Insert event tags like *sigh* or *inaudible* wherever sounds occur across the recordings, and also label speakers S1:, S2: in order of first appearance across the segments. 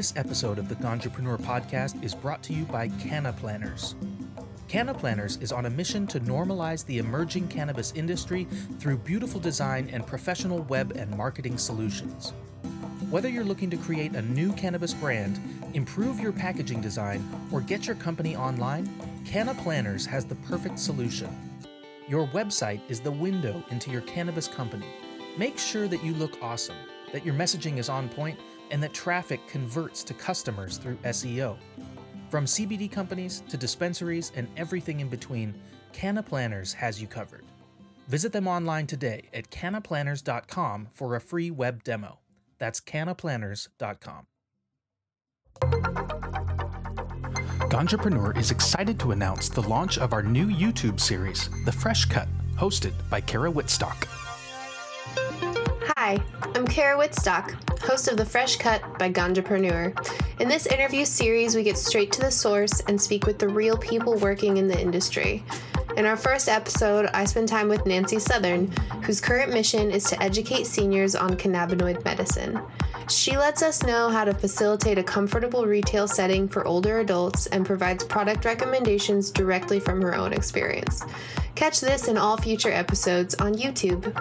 S1: This episode of the Ganjapreneur podcast is brought to you by CannaPlanners. Canna Planners is on a mission to normalize the emerging cannabis industry through beautiful design and professional web and marketing solutions. Whether you're looking to create a new cannabis brand, improve your packaging design, or get your company online, CannaPlanners has the perfect solution. Your website is the window into your cannabis company. Make sure that you look awesome, that your messaging is on point, and that traffic converts to customers through SEO. From CBD companies to dispensaries and everything in between, CannaPlanners has you covered. Visit them online today at cannaplanners.com for a free web demo. That's cannaplanners.com. Ganjapreneur is excited to announce the launch of our new YouTube series, The Fresh Cut, hosted by Cara Wietstock.
S2: Hi, I'm Cara Wietstock, host of The Fresh Cut by Ganjapreneur. In this interview series, we get straight to the source and speak with the real people working in the industry. In our first episode, I spend time with Nancy Southern, whose current mission is to educate seniors on cannabinoid medicine. She lets us know how to facilitate a comfortable retail setting for older adults and provides product recommendations directly from her own experience. Catch this and all future episodes on YouTube.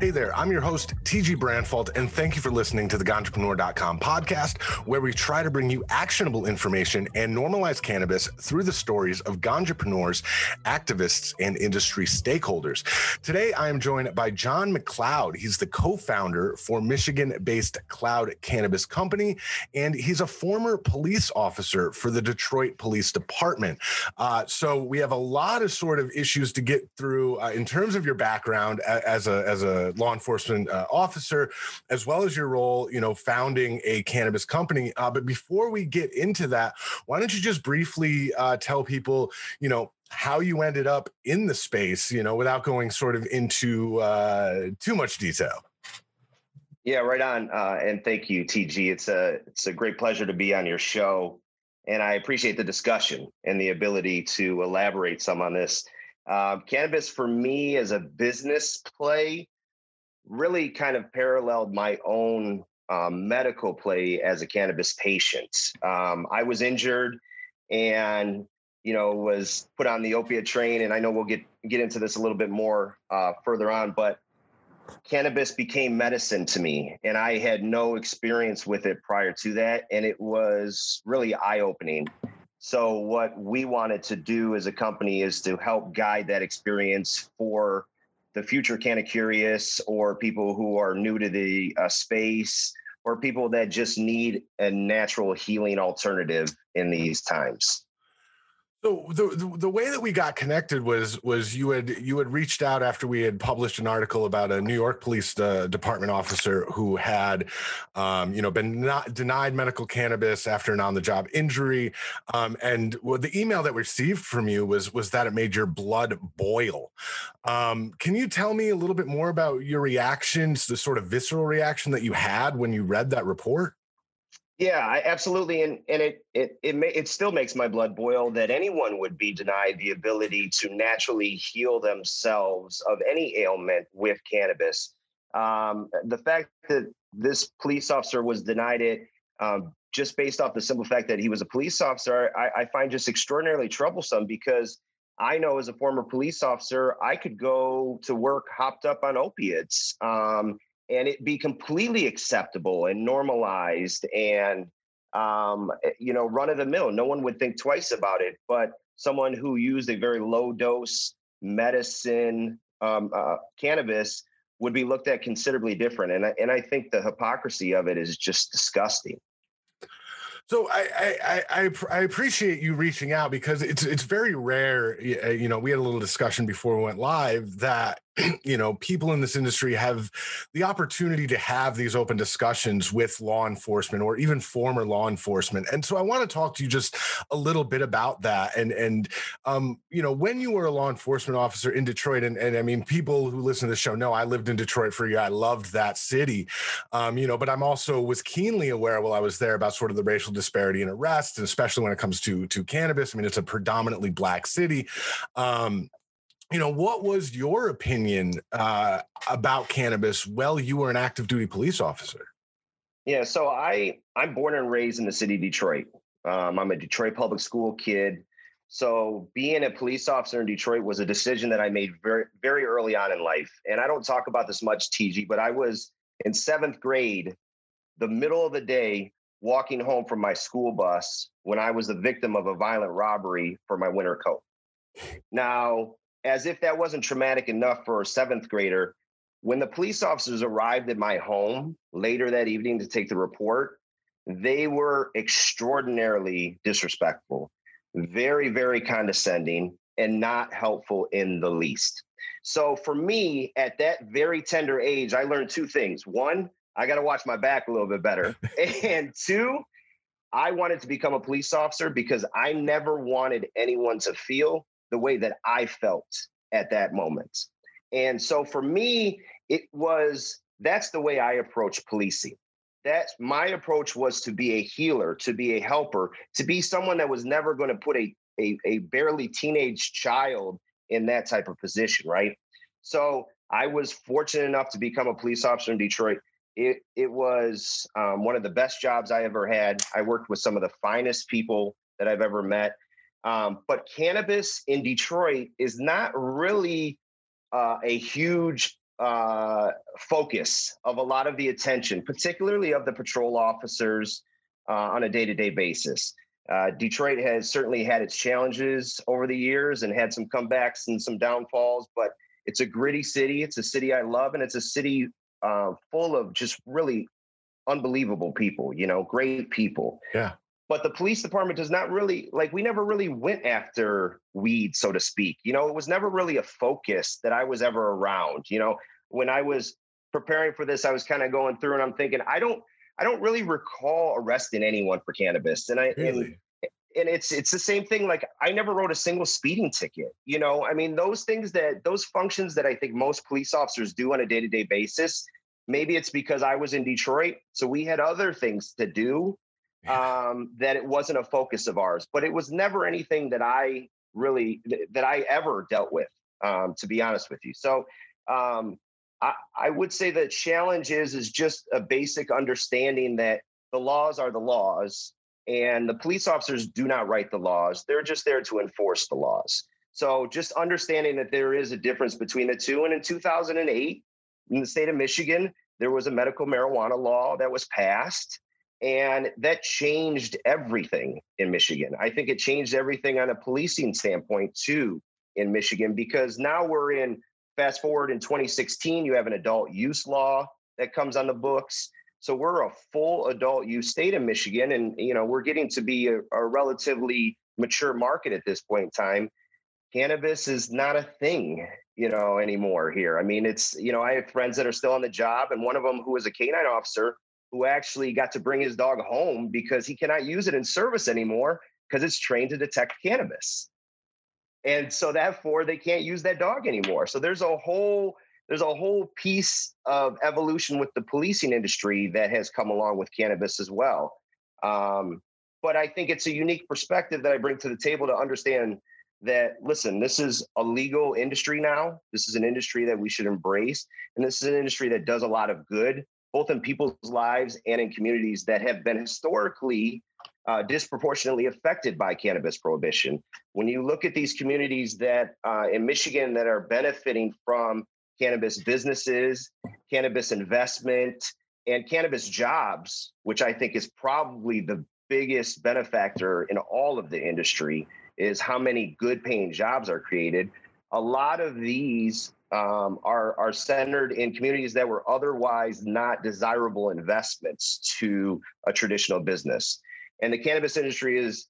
S3: Hey there, I'm your host, TG Branfalt, and thank you for listening to the Ganjapreneur.com podcast, where we try to bring you actionable information and normalize cannabis through the stories of ganjapreneurs, activists, and industry stakeholders. Today, I am joined by John McLeod. He's the co founder for Michigan based Cloud Cannabis Company, and he's a former police officer for the Detroit Police Department. Uh, so, we have a lot of sort of issues to get through uh, in terms of your background as a, as a law enforcement uh, officer, as well as your role, you know, founding a cannabis company. Uh, but before we get into that, why don't you just briefly uh, tell people, you know, how you ended up in the space, you know, without going sort of into uh, too much detail.
S4: Yeah, right on. Uh, and thank you, TG. It's a it's a great pleasure to be on your show, and I appreciate the discussion and the ability to elaborate some on this. Uh, cannabis for me as a business play really kind of paralleled my own um, medical play as a cannabis patient. Um, I was injured and you know was put on the opiate train, and I know we'll get get into this a little bit more uh, further on, but cannabis became medicine to me and i had no experience with it prior to that and it was really eye-opening so what we wanted to do as a company is to help guide that experience for the future kind of Curious or people who are new to the uh, space or people that just need a natural healing alternative in these times.
S3: So the, the, the way that we got connected was was you had you had reached out after we had published an article about a New York Police uh, Department officer who had, um, you know, been not denied medical cannabis after an on the job injury, um, and well, the email that we received from you was was that it made your blood boil. Um, can you tell me a little bit more about your reactions, the sort of visceral reaction that you had when you read that report?
S4: Yeah, I, absolutely, and and it it it may, it still makes my blood boil that anyone would be denied the ability to naturally heal themselves of any ailment with cannabis. Um, the fact that this police officer was denied it um, just based off the simple fact that he was a police officer, I, I find just extraordinarily troublesome because I know as a former police officer, I could go to work hopped up on opiates. Um, and it be completely acceptable and normalized and um, eh, you know run of the mill no one would think twice about it but someone who used a very low dose medicine um, uh, cannabis would be looked at considerably different and I, and I think the hypocrisy of it is just disgusting
S3: so I, I I I appreciate you reaching out because it's it's very rare. Uh, you know, we had a little discussion before we went live that *clears throat* you know people in this industry have the opportunity to have these open discussions with law enforcement or even former law enforcement and so i want to talk to you just a little bit about that and and um, you know when you were a law enforcement officer in detroit and, and i mean people who listen to the show know i lived in detroit for a year i loved that city um, you know but i'm also was keenly aware while i was there about sort of the racial disparity in arrests and especially when it comes to to cannabis i mean it's a predominantly black city um, you know what was your opinion uh, about cannabis while you were an active duty police officer?
S4: Yeah so i i'm born and raised in the city of detroit. Um, i'm a detroit public school kid. So being a police officer in detroit was a decision that i made very very early on in life. And i don't talk about this much tg but i was in seventh grade the middle of the day walking home from my school bus when i was the victim of a violent robbery for my winter coat. Now as if that wasn't traumatic enough for a seventh grader, when the police officers arrived at my home later that evening to take the report, they were extraordinarily disrespectful, very, very condescending, and not helpful in the least. So for me, at that very tender age, I learned two things. One, I got to watch my back a little bit better. *laughs* and two, I wanted to become a police officer because I never wanted anyone to feel the way that I felt at that moment. And so for me, it was that's the way I approach policing. That's my approach was to be a healer, to be a helper, to be someone that was never going to put a, a, a barely teenage child in that type of position, right? So I was fortunate enough to become a police officer in Detroit. It it was um, one of the best jobs I ever had. I worked with some of the finest people that I've ever met. Um, but cannabis in Detroit is not really uh, a huge uh, focus of a lot of the attention, particularly of the patrol officers uh, on a day to day basis. Uh, Detroit has certainly had its challenges over the years and had some comebacks and some downfalls, but it's a gritty city. It's a city I love, and it's a city uh, full of just really unbelievable people, you know, great people.
S3: Yeah
S4: but the police department does not really like we never really went after weed so to speak you know it was never really a focus that i was ever around you know when i was preparing for this i was kind of going through and i'm thinking i don't i don't really recall arresting anyone for cannabis and i really? and, and it's it's the same thing like i never wrote a single speeding ticket you know i mean those things that those functions that i think most police officers do on a day-to-day basis maybe it's because i was in detroit so we had other things to do um, that it wasn't a focus of ours, but it was never anything that I really that I ever dealt with, um, to be honest with you. So um, I, I would say the challenge is is just a basic understanding that the laws are the laws, and the police officers do not write the laws; they're just there to enforce the laws. So just understanding that there is a difference between the two. And in 2008, in the state of Michigan, there was a medical marijuana law that was passed and that changed everything in Michigan. I think it changed everything on a policing standpoint too in Michigan because now we're in fast forward in 2016, you have an adult use law that comes on the books. So we're a full adult use state in Michigan, and you know we're getting to be a, a relatively mature market at this point in time. Cannabis is not a thing, you know, anymore here. I mean, it's you know I have friends that are still on the job, and one of them who was a canine officer who actually got to bring his dog home because he cannot use it in service anymore because it's trained to detect cannabis. And so therefore they can't use that dog anymore. So there's a whole there's a whole piece of evolution with the policing industry that has come along with cannabis as well. Um, but I think it's a unique perspective that I bring to the table to understand that listen, this is a legal industry now. This is an industry that we should embrace, and this is an industry that does a lot of good both in people's lives and in communities that have been historically uh, disproportionately affected by cannabis prohibition. When you look at these communities that uh, in Michigan that are benefiting from cannabis businesses, cannabis investment, and cannabis jobs, which I think is probably the biggest benefactor in all of the industry, is how many good paying jobs are created. A lot of these um, are are centered in communities that were otherwise not desirable investments to a traditional business. And the cannabis industry has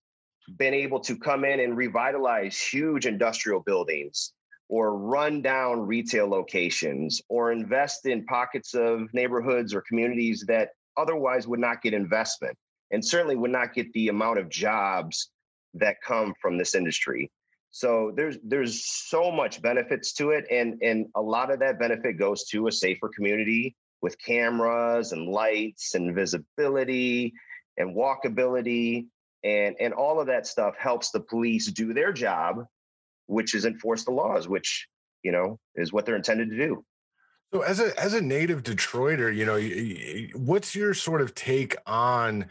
S4: been able to come in and revitalize huge industrial buildings, or run down retail locations or invest in pockets of neighborhoods or communities that otherwise would not get investment and certainly would not get the amount of jobs that come from this industry. So there's there's so much benefits to it, and and a lot of that benefit goes to a safer community with cameras and lights and visibility and walkability and and all of that stuff helps the police do their job, which is enforce the laws, which you know is what they're intended to do.
S3: So, as a as a native Detroiter, you know, what's your sort of take on,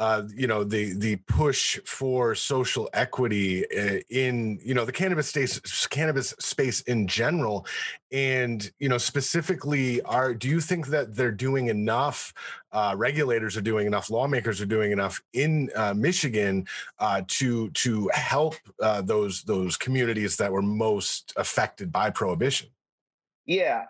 S3: uh, you know, the the push for social equity uh, in you know the cannabis space cannabis space in general, and you know specifically, are do you think that they're doing enough? Uh, regulators are doing enough. Lawmakers are doing enough in uh, Michigan uh, to to help uh, those those communities that were most affected by prohibition.
S4: Yeah,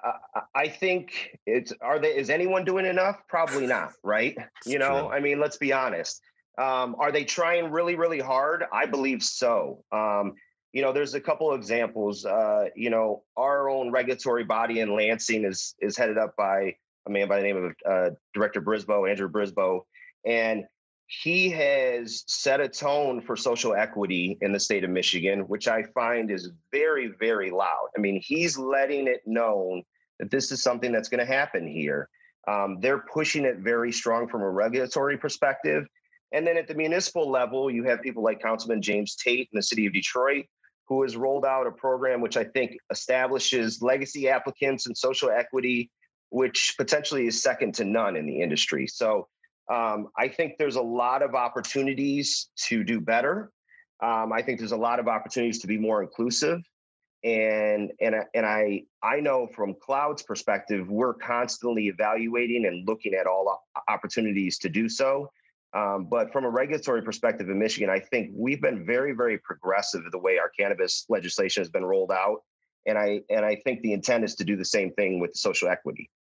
S4: I think it's are they is anyone doing enough? Probably not, right? you know, true. I mean, let's be honest. Um, are they trying really, really hard? I believe so. Um, you know, there's a couple examples. Uh, you know, our own regulatory body in Lansing is is headed up by a man by the name of uh, Director Brisbo, Andrew Brisbo, and he has set a tone for social equity in the state of Michigan, which I find is very, very loud. I mean, he's letting it known that this is something that's going to happen here. Um, they're pushing it very strong from a regulatory perspective. And then at the municipal level, you have people like Councilman James Tate in the city of Detroit, who has rolled out a program which I think establishes legacy applicants and social equity, which potentially is second to none in the industry. So um, I think there's a lot of opportunities to do better. Um, I think there's a lot of opportunities to be more inclusive. And and and I I know from Cloud's perspective, we're constantly evaluating and looking at all opportunities to do so. Um, but from a regulatory perspective in Michigan, I think we've been very, very progressive the way our cannabis legislation has been rolled out. And I and I think the intent is to do the same thing with social equity.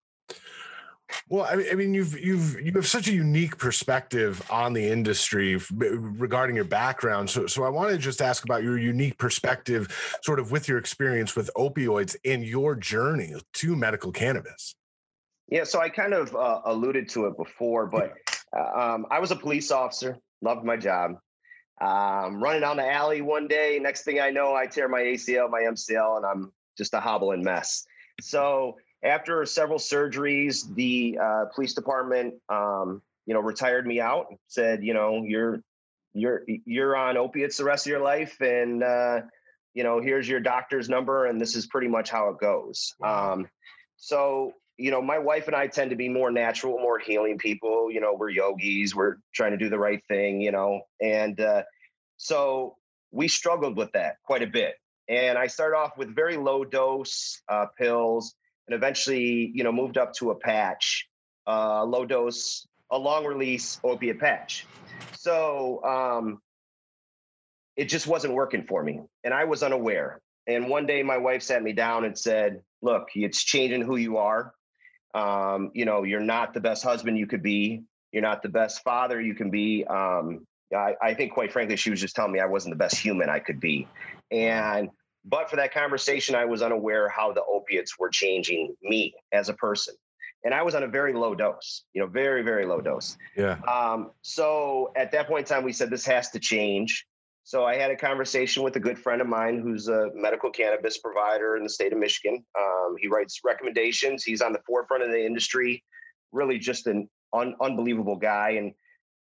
S3: Well, I mean, you've you've you have such a unique perspective on the industry regarding your background. So, so I want to just ask about your unique perspective, sort of with your experience with opioids and your journey to medical cannabis.
S4: Yeah, so I kind of uh, alluded to it before, but uh, um, I was a police officer, loved my job. Um, running down the alley one day, next thing I know, I tear my ACL, my MCL, and I'm just a hobbling mess. So after several surgeries, the uh, police department, um, you know, retired me out. Said, you know, you're you're you're on opiates the rest of your life, and uh, you know, here's your doctor's number, and this is pretty much how it goes. Um, so, you know, my wife and I tend to be more natural, more healing people. You know, we're yogis. We're trying to do the right thing. You know, and uh, so we struggled with that quite a bit. And I started off with very low dose uh, pills and eventually, you know, moved up to a patch, uh, low dose, a long release opiate patch. So um, it just wasn't working for me, and I was unaware. And one day, my wife sat me down and said, "Look, it's changing who you are. Um, you know, you're not the best husband you could be. You're not the best father you can be. Um, I, I think, quite frankly, she was just telling me I wasn't the best human I could be. And but for that conversation, I was unaware how the opiates were changing me as a person. And I was on a very low dose, you know, very, very low dose.
S3: Yeah.
S4: Um, so at that point in time, we said this has to change. So I had a conversation with a good friend of mine who's a medical cannabis provider in the state of Michigan. Um, he writes recommendations. He's on the forefront of the industry, really just an un- unbelievable guy. And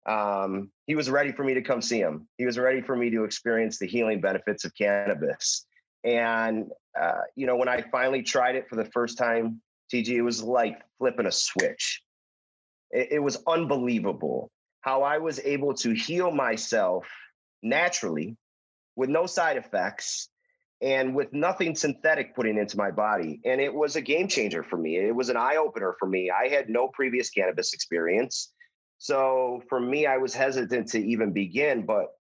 S4: um, he was ready for me to come see him. He was ready for me to experience the healing benefits of cannabis. And, uh, you know, when I finally tried it for the first time, TG, it was like flipping a switch. It, it was unbelievable how I was able to heal myself naturally with no side effects and with nothing synthetic putting into my body. And it was a game changer for me. It was an eye opener for me. I had no previous cannabis experience. So for me, I was hesitant to even begin, but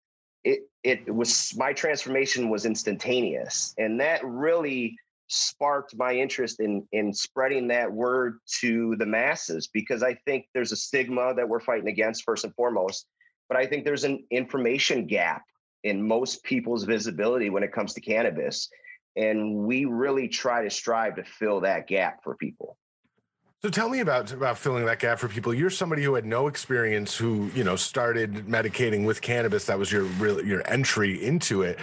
S4: it was my transformation was instantaneous and that really sparked my interest in in spreading that word to the masses because i think there's a stigma that we're fighting against first and foremost but i think there's an information gap in most people's visibility when it comes to cannabis and we really try to strive to fill that gap for people.
S3: So tell me about about filling that gap for people. You're somebody who had no experience, who you know started medicating with cannabis. That was your real your entry into it.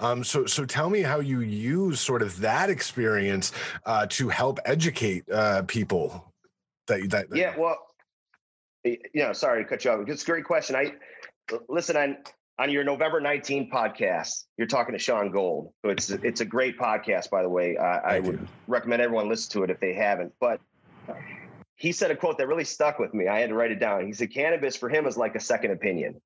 S3: Um, so so tell me how you use sort of that experience uh, to help educate uh, people. That, that, that
S4: yeah, well, you know, sorry to cut you off. It's a great question. I listen on on your November 19 podcast. You're talking to Sean Gold. So it's it's a great podcast, by the way. Uh, I would recommend everyone listen to it if they haven't. But he said a quote that really stuck with me. I had to write it down. He said, "Cannabis for him is like a second opinion,"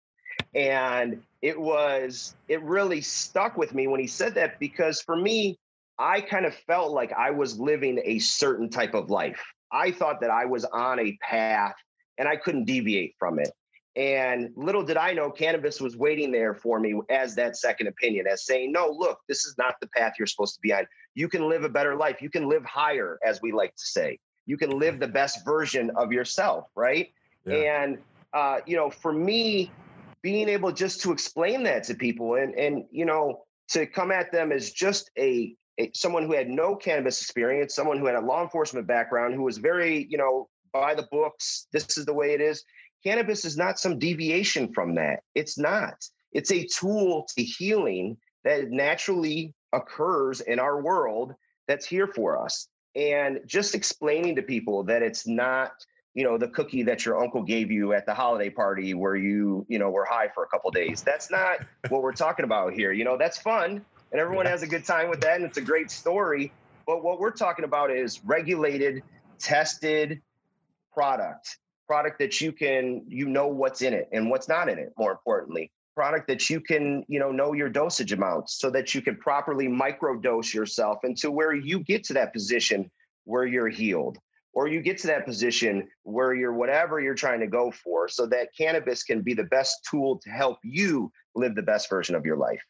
S4: and it was it really stuck with me when he said that because for me, I kind of felt like I was living a certain type of life. I thought that I was on a path and I couldn't deviate from it. And little did I know cannabis was waiting there for me as that second opinion, as saying, no, look, this is not the path you're supposed to be on. You can live a better life. You can live higher, as we like to say you can live the best version of yourself, right? Yeah. And uh, you know, for me, being able just to explain that to people and and you know to come at them as just a, a someone who had no cannabis experience, someone who had a law enforcement background, who was very you know by the books. This is the way it is. Cannabis is not some deviation from that. It's not. It's a tool to healing that naturally occurs in our world that's here for us and just explaining to people that it's not you know the cookie that your uncle gave you at the holiday party where you you know were high for a couple days. That's not what we're talking about here you know that's fun and everyone has a good time with that and it's a great story but what we're talking about is regulated tested product product that you can you know what's in it and what's not in it more importantly product that you can you know know your dosage amounts so that you can properly microdose yourself into where you get to that position where you're healed or you get to that position where you're whatever you're trying to go for so that cannabis can be the best tool to help you live the best version of your life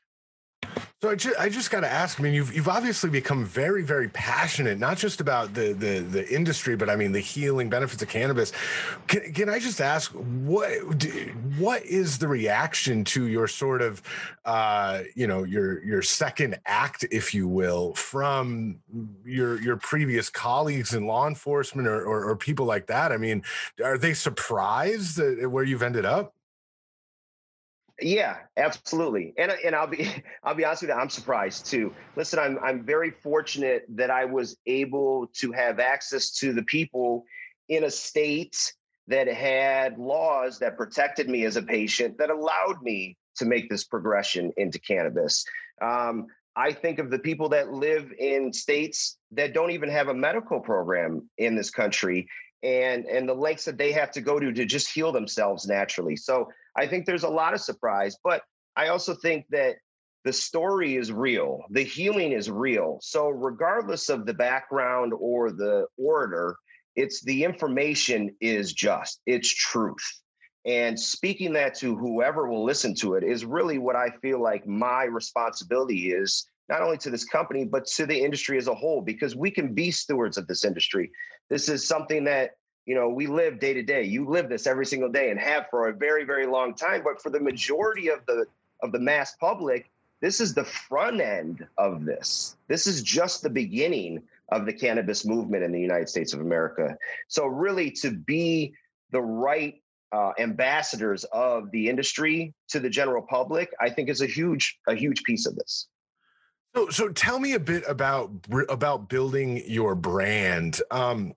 S3: so I just, I just got to ask. I mean, you've you've obviously become very very passionate, not just about the the the industry, but I mean the healing benefits of cannabis. Can, can I just ask what what is the reaction to your sort of uh, you know your your second act, if you will, from your your previous colleagues in law enforcement or, or, or people like that? I mean, are they surprised where you've ended up?
S4: Yeah, absolutely. And and I'll be *laughs* I'll be honest with you, I'm surprised too. Listen, I'm I'm very fortunate that I was able to have access to the people in a state that had laws that protected me as a patient that allowed me to make this progression into cannabis. Um, I think of the people that live in states that don't even have a medical program in this country and and the lengths that they have to go to to just heal themselves naturally. So I think there's a lot of surprise, but I also think that the story is real, the healing is real. So, regardless of the background or the orator, it's the information is just, it's truth. And speaking that to whoever will listen to it is really what I feel like my responsibility is, not only to this company, but to the industry as a whole, because we can be stewards of this industry. This is something that you know we live day to day. You live this every single day and have for a very very long time but for the majority of the of the mass public this is the front end of this. This is just the beginning of the cannabis movement in the united states of america. So really to be the right uh, ambassadors of the industry to the general public i think is a huge a huge piece of this
S3: so, so tell me a bit about about building your brand. Um,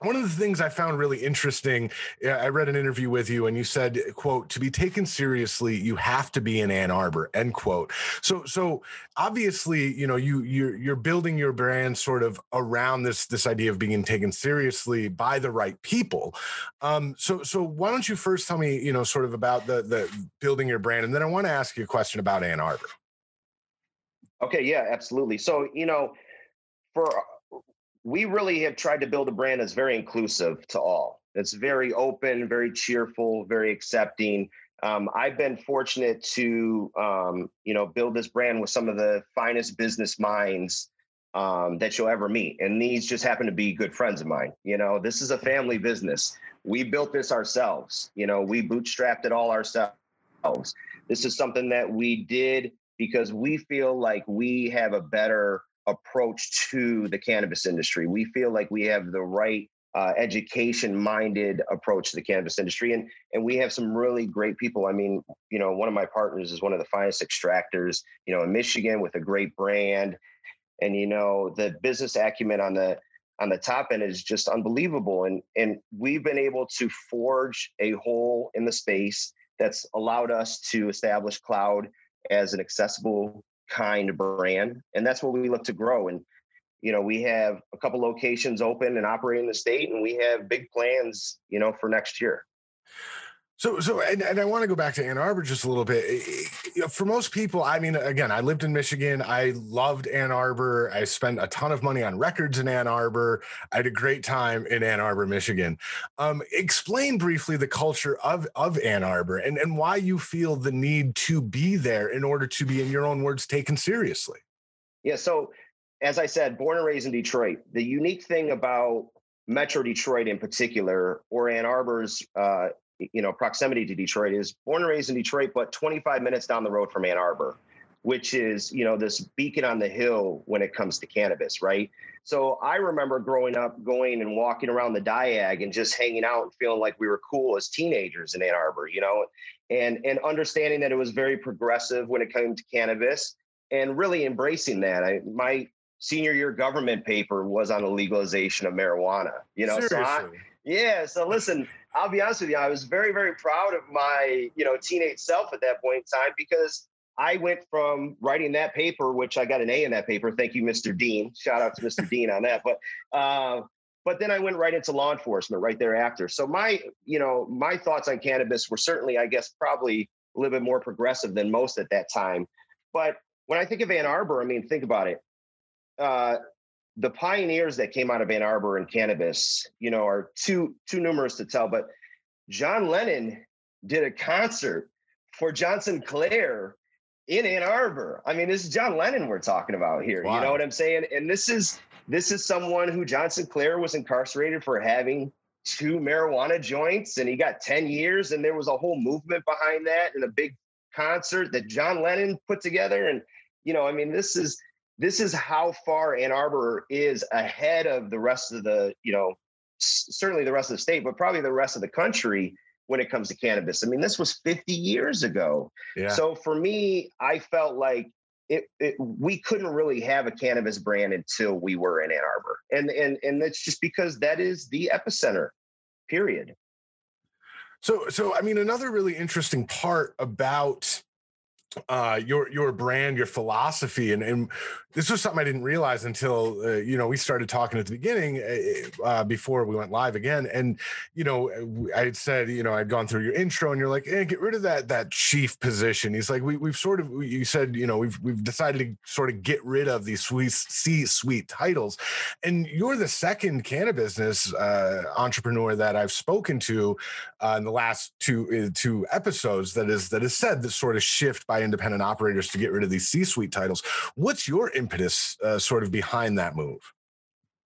S3: one of the things i found really interesting i read an interview with you and you said quote to be taken seriously you have to be in ann arbor end quote. So so obviously you know you you're you're building your brand sort of around this this idea of being taken seriously by the right people. Um so so why don't you first tell me you know sort of about the the building your brand and then i want to ask you a question about ann arbor
S4: okay yeah absolutely so you know for we really have tried to build a brand that's very inclusive to all. It's very open, very cheerful, very accepting. Um, I've been fortunate to, um, you know, build this brand with some of the finest business minds um, that you'll ever meet, and these just happen to be good friends of mine. You know, this is a family business. We built this ourselves. You know, we bootstrapped it all ourselves. This is something that we did because we feel like we have a better approach to the cannabis industry. We feel like we have the right uh, education minded approach to the cannabis industry and and we have some really great people i mean you know one of my partners is one of the finest extractors you know in michigan with a great brand and you know the business acumen on the on the top end is just unbelievable and and we've been able to forge a hole in the space that's allowed us to establish cloud as an accessible kind brand and that's what we look to grow and you know we have a couple locations open and operating in the state and we have big plans you know for next year
S3: so, so, and, and I want to go back to Ann Arbor just a little bit. You know, for most people, I mean, again, I lived in Michigan. I loved Ann Arbor. I spent a ton of money on records in Ann Arbor. I had a great time in Ann Arbor, Michigan. Um, explain briefly the culture of of Ann Arbor and and why you feel the need to be there in order to be, in your own words, taken seriously.
S4: Yeah. So, as I said, born and raised in Detroit. The unique thing about Metro Detroit in particular, or Ann Arbor's uh, you know proximity to Detroit is born and raised in Detroit, but 25 minutes down the road from Ann Arbor, which is you know this beacon on the hill when it comes to cannabis, right? So I remember growing up, going and walking around the Diag and just hanging out and feeling like we were cool as teenagers in Ann Arbor, you know, and and understanding that it was very progressive when it came to cannabis and really embracing that. I my senior year government paper was on the legalization of marijuana, you know.
S3: Seriously?
S4: So I, yeah. So listen, I'll be honest with you. I was very, very proud of my, you know, teenage self at that point in time because I went from writing that paper, which I got an A in that paper. Thank you, Mr. Dean. Shout out to Mr. *laughs* Dean on that. But uh, but then I went right into law enforcement right thereafter. So my, you know, my thoughts on cannabis were certainly, I guess, probably a little bit more progressive than most at that time. But when I think of Ann Arbor, I mean, think about it. Uh, the pioneers that came out of Ann Arbor and cannabis, you know, are too too numerous to tell. But John Lennon did a concert for John Sinclair in Ann Arbor. I mean, this is John Lennon we're talking about here. Wow. You know what I'm saying? And this is this is someone who John Sinclair was incarcerated for having two marijuana joints, and he got 10 years. And there was a whole movement behind that, and a big concert that John Lennon put together. And you know, I mean, this is this is how far Ann Arbor is ahead of the rest of the, you know, certainly the rest of the state, but probably the rest of the country when it comes to cannabis. I mean, this was 50 years ago. Yeah. So for me, I felt like it, it, we couldn't really have a cannabis brand until we were in Ann Arbor. And and and that's just because that is the epicenter. Period.
S3: So so I mean another really interesting part about uh, your your brand, your philosophy, and and this was something I didn't realize until uh, you know we started talking at the beginning uh, uh before we went live again. And you know, I had said you know I'd gone through your intro, and you're like, eh, get rid of that that chief position. He's like, we we've sort of you said you know we've we've decided to sort of get rid of these sweet C suite titles, and you're the second cannabis uh, entrepreneur that I've spoken to uh, in the last two two episodes that is that has said this sort of shift by independent operators to get rid of these C suite titles. What's your impetus uh, sort of behind that move?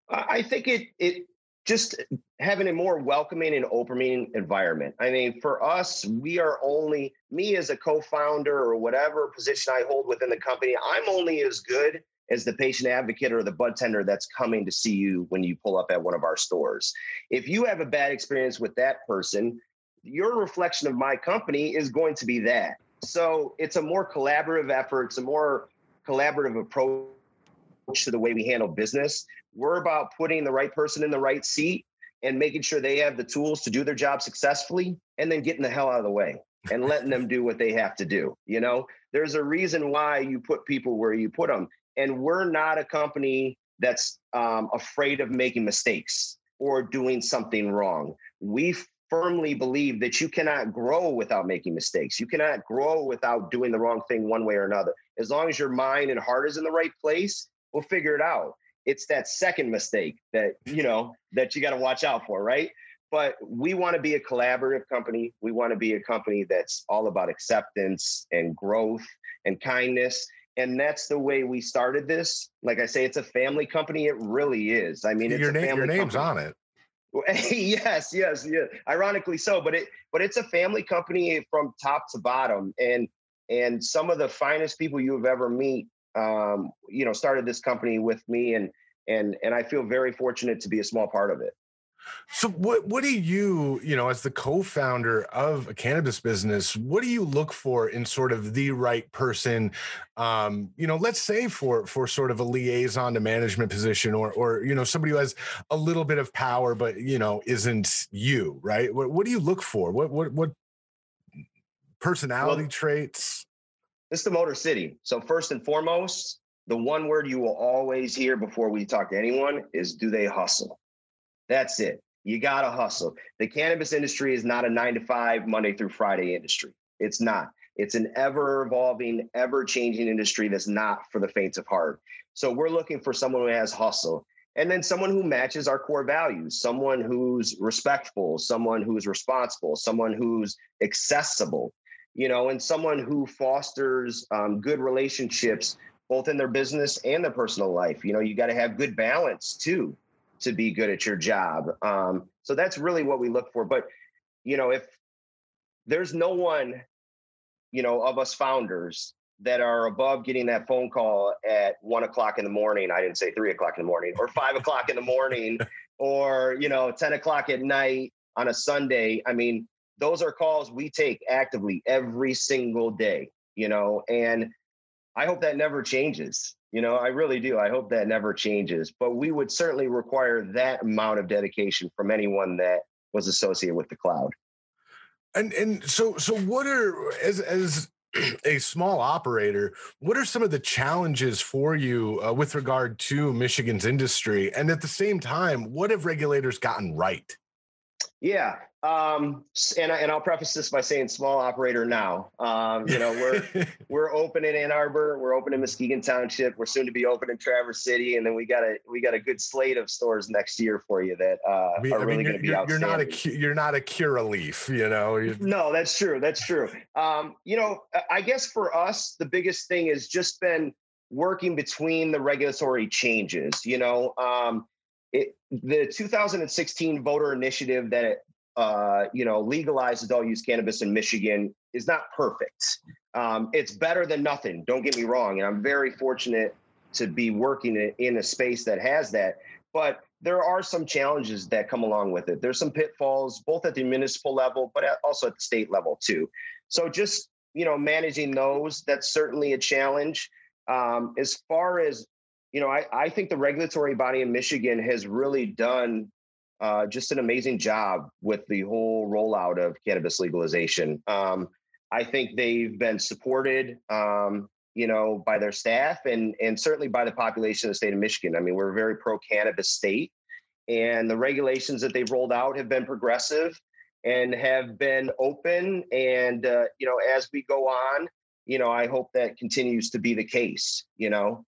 S4: I think it it just having a more welcoming and opening environment. I mean, for us, we are only me as a co-founder or whatever position I hold within the company. I'm only as good as the patient advocate or the bud tender that's coming to see you when you pull up at one of our stores. If you have a bad experience with that person, your reflection of my company is going to be that. So it's a more collaborative effort. It's a more collaborative approach to the way we handle business. We're about putting the right person in the right seat and making sure they have the tools to do their job successfully and then getting the hell out of the way and *laughs* letting them do what they have to do. You know, there's a reason why you put people where you put them. And we're not a company that's um, afraid of making mistakes or doing something wrong. We firmly believe that you cannot grow without making mistakes. You cannot grow without doing the wrong thing one way or another. As long as your mind and heart is in the right place, we'll figure it out. It's that second mistake that, you know, that you got to watch out for, right? But we want to be a collaborative company. We want to be a company that's all about acceptance and growth and kindness. And that's the way we started this. Like I say, it's a family company. It really is. I mean, it's
S3: your,
S4: a
S3: name,
S4: family
S3: your name's
S4: company.
S3: on it. *laughs*
S4: yes, yes, yeah. Ironically so, but it but it's a family company from top to bottom, and and some of the finest people you have ever meet um, you know, started this company with me, and and and I feel very fortunate to be a small part of it.
S3: So what what do you, you know, as the co-founder of a cannabis business, what do you look for in sort of the right person um, you know, let's say for for sort of a liaison to management position or or you know, somebody who has a little bit of power but, you know, isn't you, right? What what do you look for? What what what personality well, traits?
S4: It's the Motor City. So first and foremost, the one word you will always hear before we talk to anyone is do they hustle? That's it. You got to hustle. The cannabis industry is not a nine to five, Monday through Friday industry. It's not. It's an ever evolving, ever changing industry that's not for the faint of heart. So we're looking for someone who has hustle and then someone who matches our core values, someone who's respectful, someone who's responsible, someone who's accessible, you know, and someone who fosters um, good relationships both in their business and their personal life. You know, you got to have good balance too to be good at your job. Um, so that's really what we look for. But you know, if there's no one, you know, of us founders that are above getting that phone call at one o'clock in the morning. I didn't say three o'clock in the morning or five o'clock in the morning *laughs* or, you know, 10 o'clock at night on a Sunday. I mean, those are calls we take actively every single day, you know, and I hope that never changes. You know, I really do. I hope that never changes. But we would certainly require that amount of dedication from anyone that was associated with the cloud.
S3: And and so so what are as as *clears throat* a small operator, what are some of the challenges for you uh, with regard to Michigan's industry? And at the same time, what have regulators gotten right?
S4: Yeah, um, and and I'll preface this by saying small operator now. Um, you know, we're *laughs* we're open in Ann Arbor, we're open in Muskegon Township, we're soon to be open in Traverse City, and then we got a we got a good slate of stores next year for you that uh, I mean, are really going to be
S3: you're, you're not a you're not a Curaleaf, you know. You're...
S4: No, that's true. That's true. Um, you know, I guess for us, the biggest thing has just been working between the regulatory changes. You know, um, it, the 2016 voter initiative that uh, you know, legalize adult use cannabis in Michigan is not perfect. Um, it's better than nothing. Don't get me wrong, and I'm very fortunate to be working in a space that has that. But there are some challenges that come along with it. There's some pitfalls, both at the municipal level, but also at the state level too. So just you know, managing those that's certainly a challenge. Um, as far as you know, I, I think the regulatory body in Michigan has really done uh, just an amazing job with the whole rollout of cannabis legalization. Um, I think they've been supported, um, you know, by their staff and and certainly by the population of the state of Michigan. I mean, we're a very pro cannabis state, and the regulations that they've rolled out have been progressive and have been open. And uh, you know, as we go on, you know, I hope that continues to be the case. You know.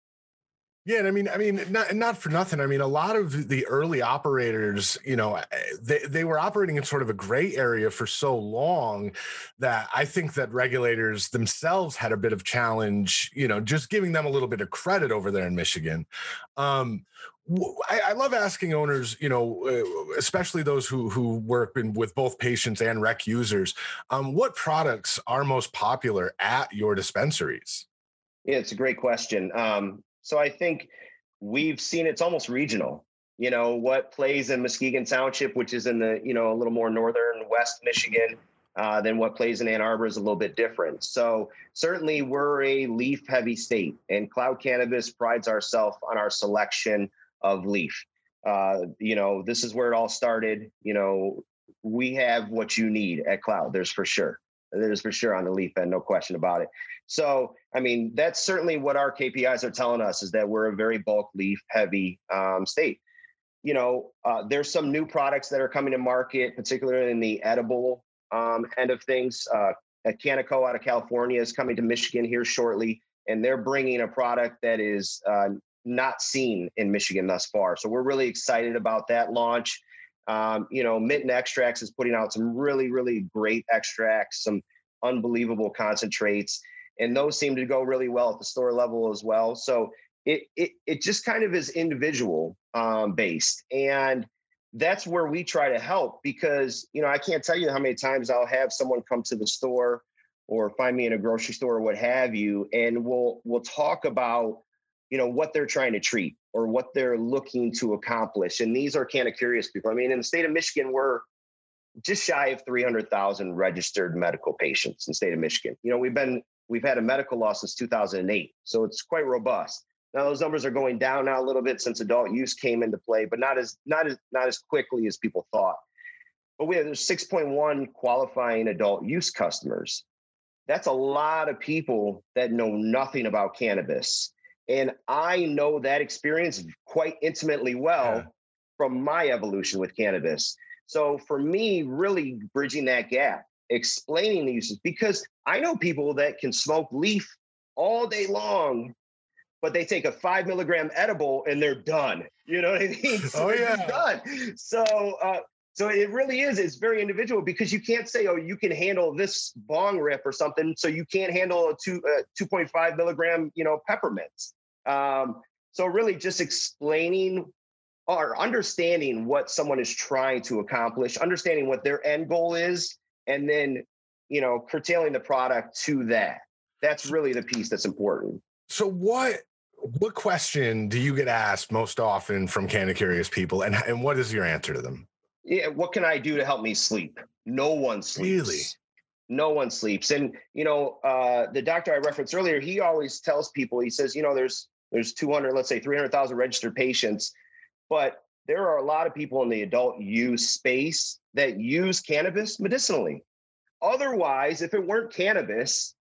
S3: Yeah, and I mean, I mean, not not for nothing. I mean, a lot of the early operators, you know, eh, they they were operating in sort of a gray area for so long that I think that regulators themselves had a bit of challenge, you know, just giving them a little bit of credit over there in Michigan. Um, I, I, love asking owners, you know, uh, especially those who who work in, with both patients and rec users, um, what products are most popular at your dispensaries?
S4: Yeah, it's a great question. Um, so I think we've seen it's almost regional. You know, what plays in Muskegon Township, which is in the, you know, a little more northern west Michigan, uh, than what plays in Ann Arbor is a little bit different. So certainly we're a leaf heavy state and Cloud Cannabis prides ourselves on our selection of leaf. Uh, you know, this is where it all started. You know, we have what you need at Cloud, there's for sure. There's for sure on the leaf end, no question about it. So, I mean, that's certainly what our KPIs are telling us is that we're a very bulk leaf heavy um, state. You know, uh, there's some new products that are coming to market, particularly in the edible um, end of things. Uh, Canaco out of California is coming to Michigan here shortly, and they're bringing a product that is uh, not seen in Michigan thus far. So we're really excited about that launch. Um, you know, Mitten Extracts is putting out some really, really great extracts, some unbelievable concentrates and those seem to go really well at the store level as well. So it it it just kind of is individual um, based, and that's where we try to help because you know I can't tell you how many times I'll have someone come to the store or find me in a grocery store or what have you, and we'll we'll talk about you know what they're trying to treat or what they're looking to accomplish. And these are Canna Curious people. I mean, in the state of Michigan, we're just shy of 300,000 registered medical patients in the state of Michigan. You know, we've been we've had a medical law since 2008, so it's quite robust. Now those numbers are going down now a little bit since adult use came into play, but not as not as not as quickly as people thought. But we have there's 6.1 qualifying adult use customers. That's a lot of people that know nothing about cannabis. And I know that experience quite intimately well yeah. from my evolution with cannabis. So for me, really bridging that gap, explaining the uses, because I know people that can smoke leaf all day long but they take a five milligram edible and they're done. You know what I mean? *laughs*
S3: So oh yeah,
S4: done. So uh, so it really is. It's very individual because you can't say, oh, you can handle this bong rip or something, so you can't handle a two uh, two point five milligram, you know, peppermints. Um, so really, just explaining or understanding what someone is trying to accomplish, understanding what their end goal is, and then you know curtailing the product to that. That's really the piece that's important.
S3: So what what question do you get asked most often from Canna Curious people, and and what is your answer to them?
S4: Yeah, what can I do to help me sleep? No one sleeps. Really? No one sleeps. And you know, uh, the doctor I referenced earlier, he always tells people, he says, you know, there's there's 200, let's say 300,000 registered patients, but there are a lot of people in the adult use space that use cannabis medicinally. Otherwise, if it weren't cannabis,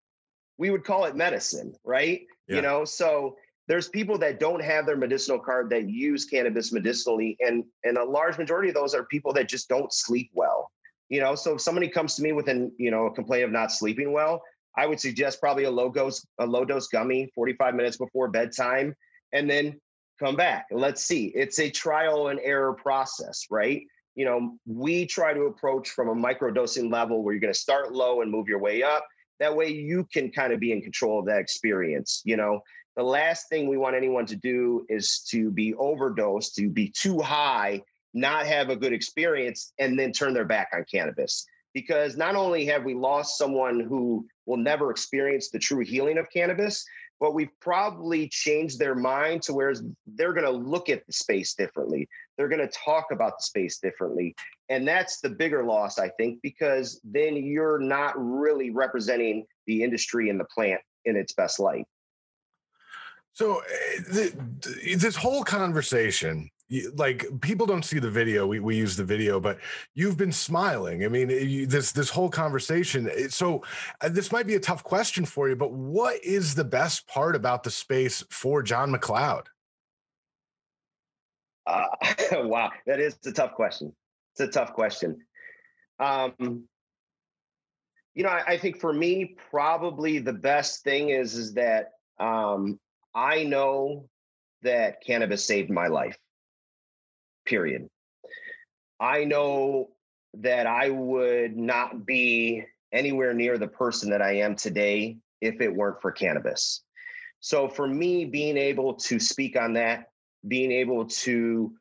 S4: we would call it medicine, right? Yeah. You know, so there's people that don't have their medicinal card that use cannabis medicinally and and a large majority of those are people that just don't sleep well. You know so if somebody comes to me with an you know a complaint of not sleeping well i would suggest probably a low dose a low dose gummy 45 minutes before bedtime and then come back. Let's see. It's a trial and error process right? You know we try to approach from a microdosing level where you're going to start low and move your way up. That way you can kind of be in control of that experience you know the last thing we want anyone to do is to be overdosed, to be too high, not have a good experience, and then turn their back on cannabis. Because not only have we lost someone who will never experience the true healing of cannabis, but we've probably changed their mind to where they're going to look at the space differently. They're going to talk about the space differently. And that's the bigger loss, I think, because then you're not really representing the industry and the plant in its best light.
S3: So eh, the, this whole conversation, like people don't see the video. We we use the video, but you've been smiling. I mean, you, this this whole conversation. Eh, so uh, this might be a tough question for you, but what is the best part about the space for John McLeod?
S4: Uh, *laughs* wow, that is a tough question. It's a tough question. Um, you know, I, I think for me, probably the best thing is is that um, I know that cannabis saved my life. Period. I know that I would not be anywhere near the person that I am today if it weren't for cannabis. So for me, being able to speak on that, being able to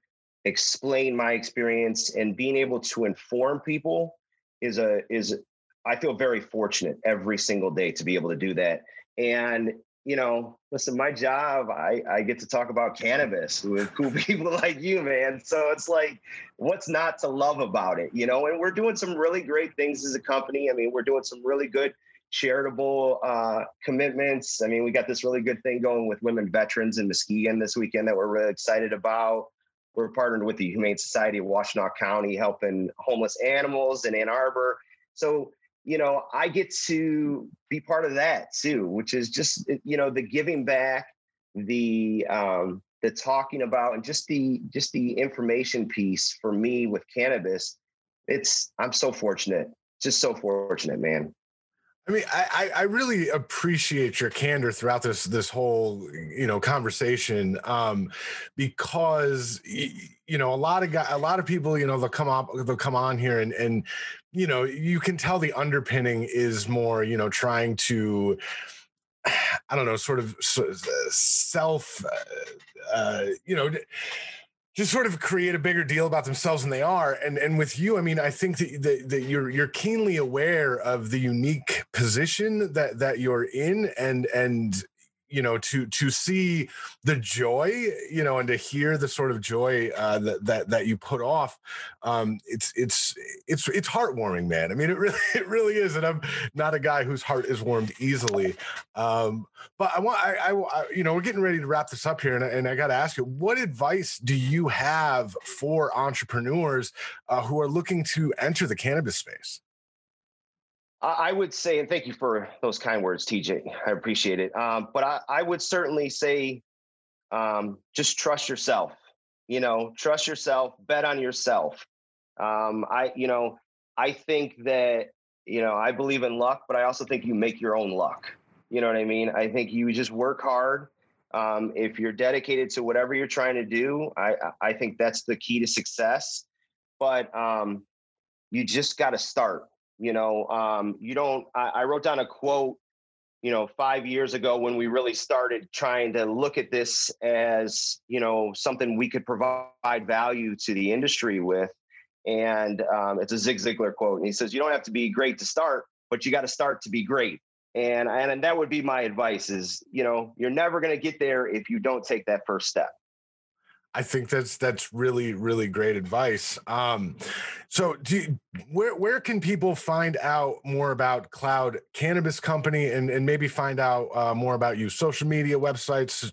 S4: explain my experience and being able to inform people is a is I feel very fortunate every single day to be able to do that. And you know, listen, my job, I, I get to talk about cannabis with cool *laughs* people like you, man. So it's like, what's not to love about it, you know? And we're doing some really great things as a company. I mean, we're doing some really good charitable uh, commitments. I mean, we got this really good thing going with women veterans in Muskegon this weekend that we're really excited about. We're partnered with the Humane Society of Washtenaw County, helping homeless animals in Ann Arbor. So you know, I get to be part of that too, which is just you know the giving back, the um, the talking about, and just the just the information piece for me with cannabis. It's I'm so fortunate, just so fortunate, man.
S3: I mean, I, I really appreciate your candor throughout this this whole you know conversation, um, because you know a lot of guys, a lot of people, you know, they'll come up, they'll come on here, and and you know you can tell the underpinning is more, you know, trying to, I don't know, sort of self, uh, uh, you know just sort of create a bigger deal about themselves than they are. And and with you, I mean, I think that, that, that you're you're keenly aware of the unique position that that you're in, and and you know to to see the joy you know and to hear the sort of joy uh, that that that you put off um it's it's it's it's heartwarming man. I mean it really *laughs* it really is and i'm not a guy whose heart is warmed easily um but i want i, I, I you know we're getting ready to wrap this up here and, and i got to ask you what advice do you have for entrepreneurs uh, who are looking to enter the cannabis space
S4: I would say, and thank you for those kind words, TJ. I appreciate it. Um, but I, I, would certainly say, um, just trust yourself. You know, trust yourself. Bet on yourself. Um, I, you know, I think that you know I believe in luck, but I also think you make your own luck. You know what I mean? I think you just work hard. Um, if you're dedicated to whatever you're trying to do, I, I think that's the key to success. But um, you just got to start you know, um, you don't. I, I wrote down a quote you know five years ago when we really started trying to look at this as you know something we could provide value to the industry with and um, it's a zig ziglar quote and he says you don't have to be great to start but you got to start to be great and, and and that would be my advice is you know you're never going to get there if you don't take that first step
S3: I think that's that's really really great advice. Um, so, do, where where can people find out more about Cloud Cannabis Company and and maybe find out uh, more about you? Social media, websites.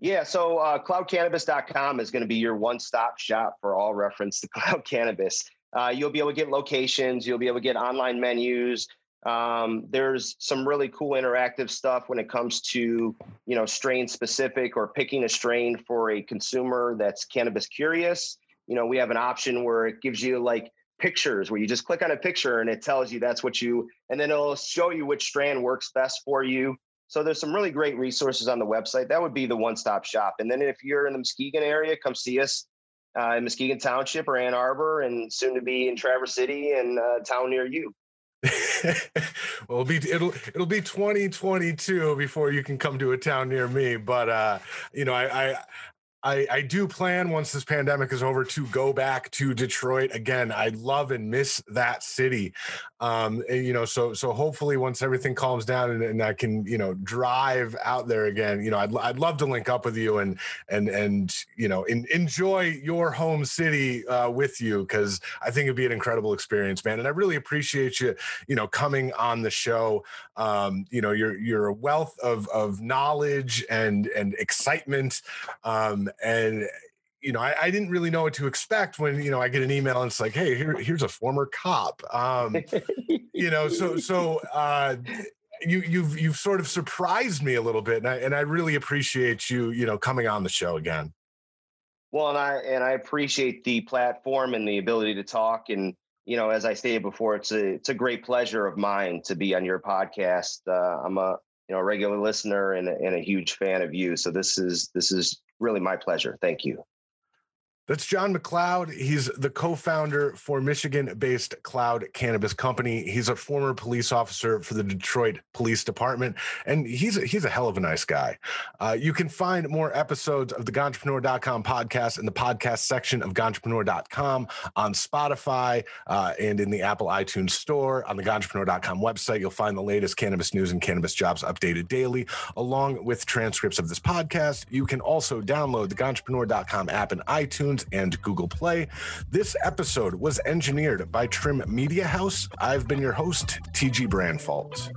S4: Yeah, so uh, cloudcannabis.com is going to be your one stop shop for all reference to *laughs* Cloud Cannabis. Uh, you'll be able to get locations, you'll be able to get online menus, um, there's some really cool interactive stuff when it comes to you know strain specific or picking a strain for a consumer that's cannabis curious. You know, we have an option where it gives you like pictures where you just click on a picture and it tells you that's what you and then it'll show you which strain works best for you. So there's some really great resources on the website. That would be the one-stop shop. And then if you're in the Muskegon area, come see us uh, in Muskegon Township or Ann Arbor, and soon to be in Traverse City and uh, town near you. *laughs*
S3: well, it'll be it'll it'll be 2022 before you can come to a town near me. But uh, you know, I, I I, I do plan once this pandemic is over to go back to Detroit again. I love and miss that city. Um, and, you know, so so hopefully once everything calms down and, and I can you know drive out there again, you know, I'd I'd love to link up with you and and and you know in, enjoy your home city uh, with you because I think it'd be an incredible experience, man. And I really appreciate you you know coming on the show. Um, you know, you're you're a wealth of of knowledge and and excitement. Um, and you know, I, I, didn't really know what to expect when you know I get an email and it's like, hey, here, here's a former cop. Um, you know, so so uh, you you've you've sort of surprised me a little bit, and I and I really appreciate you you know coming on the show again.
S4: Well, and I and I appreciate the platform and the ability to talk. And you know, as I stated before, it's a it's a great pleasure of mine to be on your podcast. Uh, I'm a you know a regular listener and and a huge fan of you. So this is this is really my pleasure. Thank you.
S3: That's John McLeod. He's the co founder for Michigan based Cloud Cannabis Company. He's a former police officer for the Detroit Police Department, and he's a, he's a hell of a nice guy. Uh, you can find more episodes of the Ganjapreneur.com podcast in the podcast section of Ganjapreneur.com on Spotify uh, and in the Apple iTunes Store. On the Ganjapreneur.com website, you'll find the latest cannabis news and cannabis jobs updated daily, along with transcripts of this podcast. You can also download the Ganjapreneur.com app in iTunes iTunes and Google Play. This episode was engineered by Trim Media House. I've been your host, TJ Branfalt.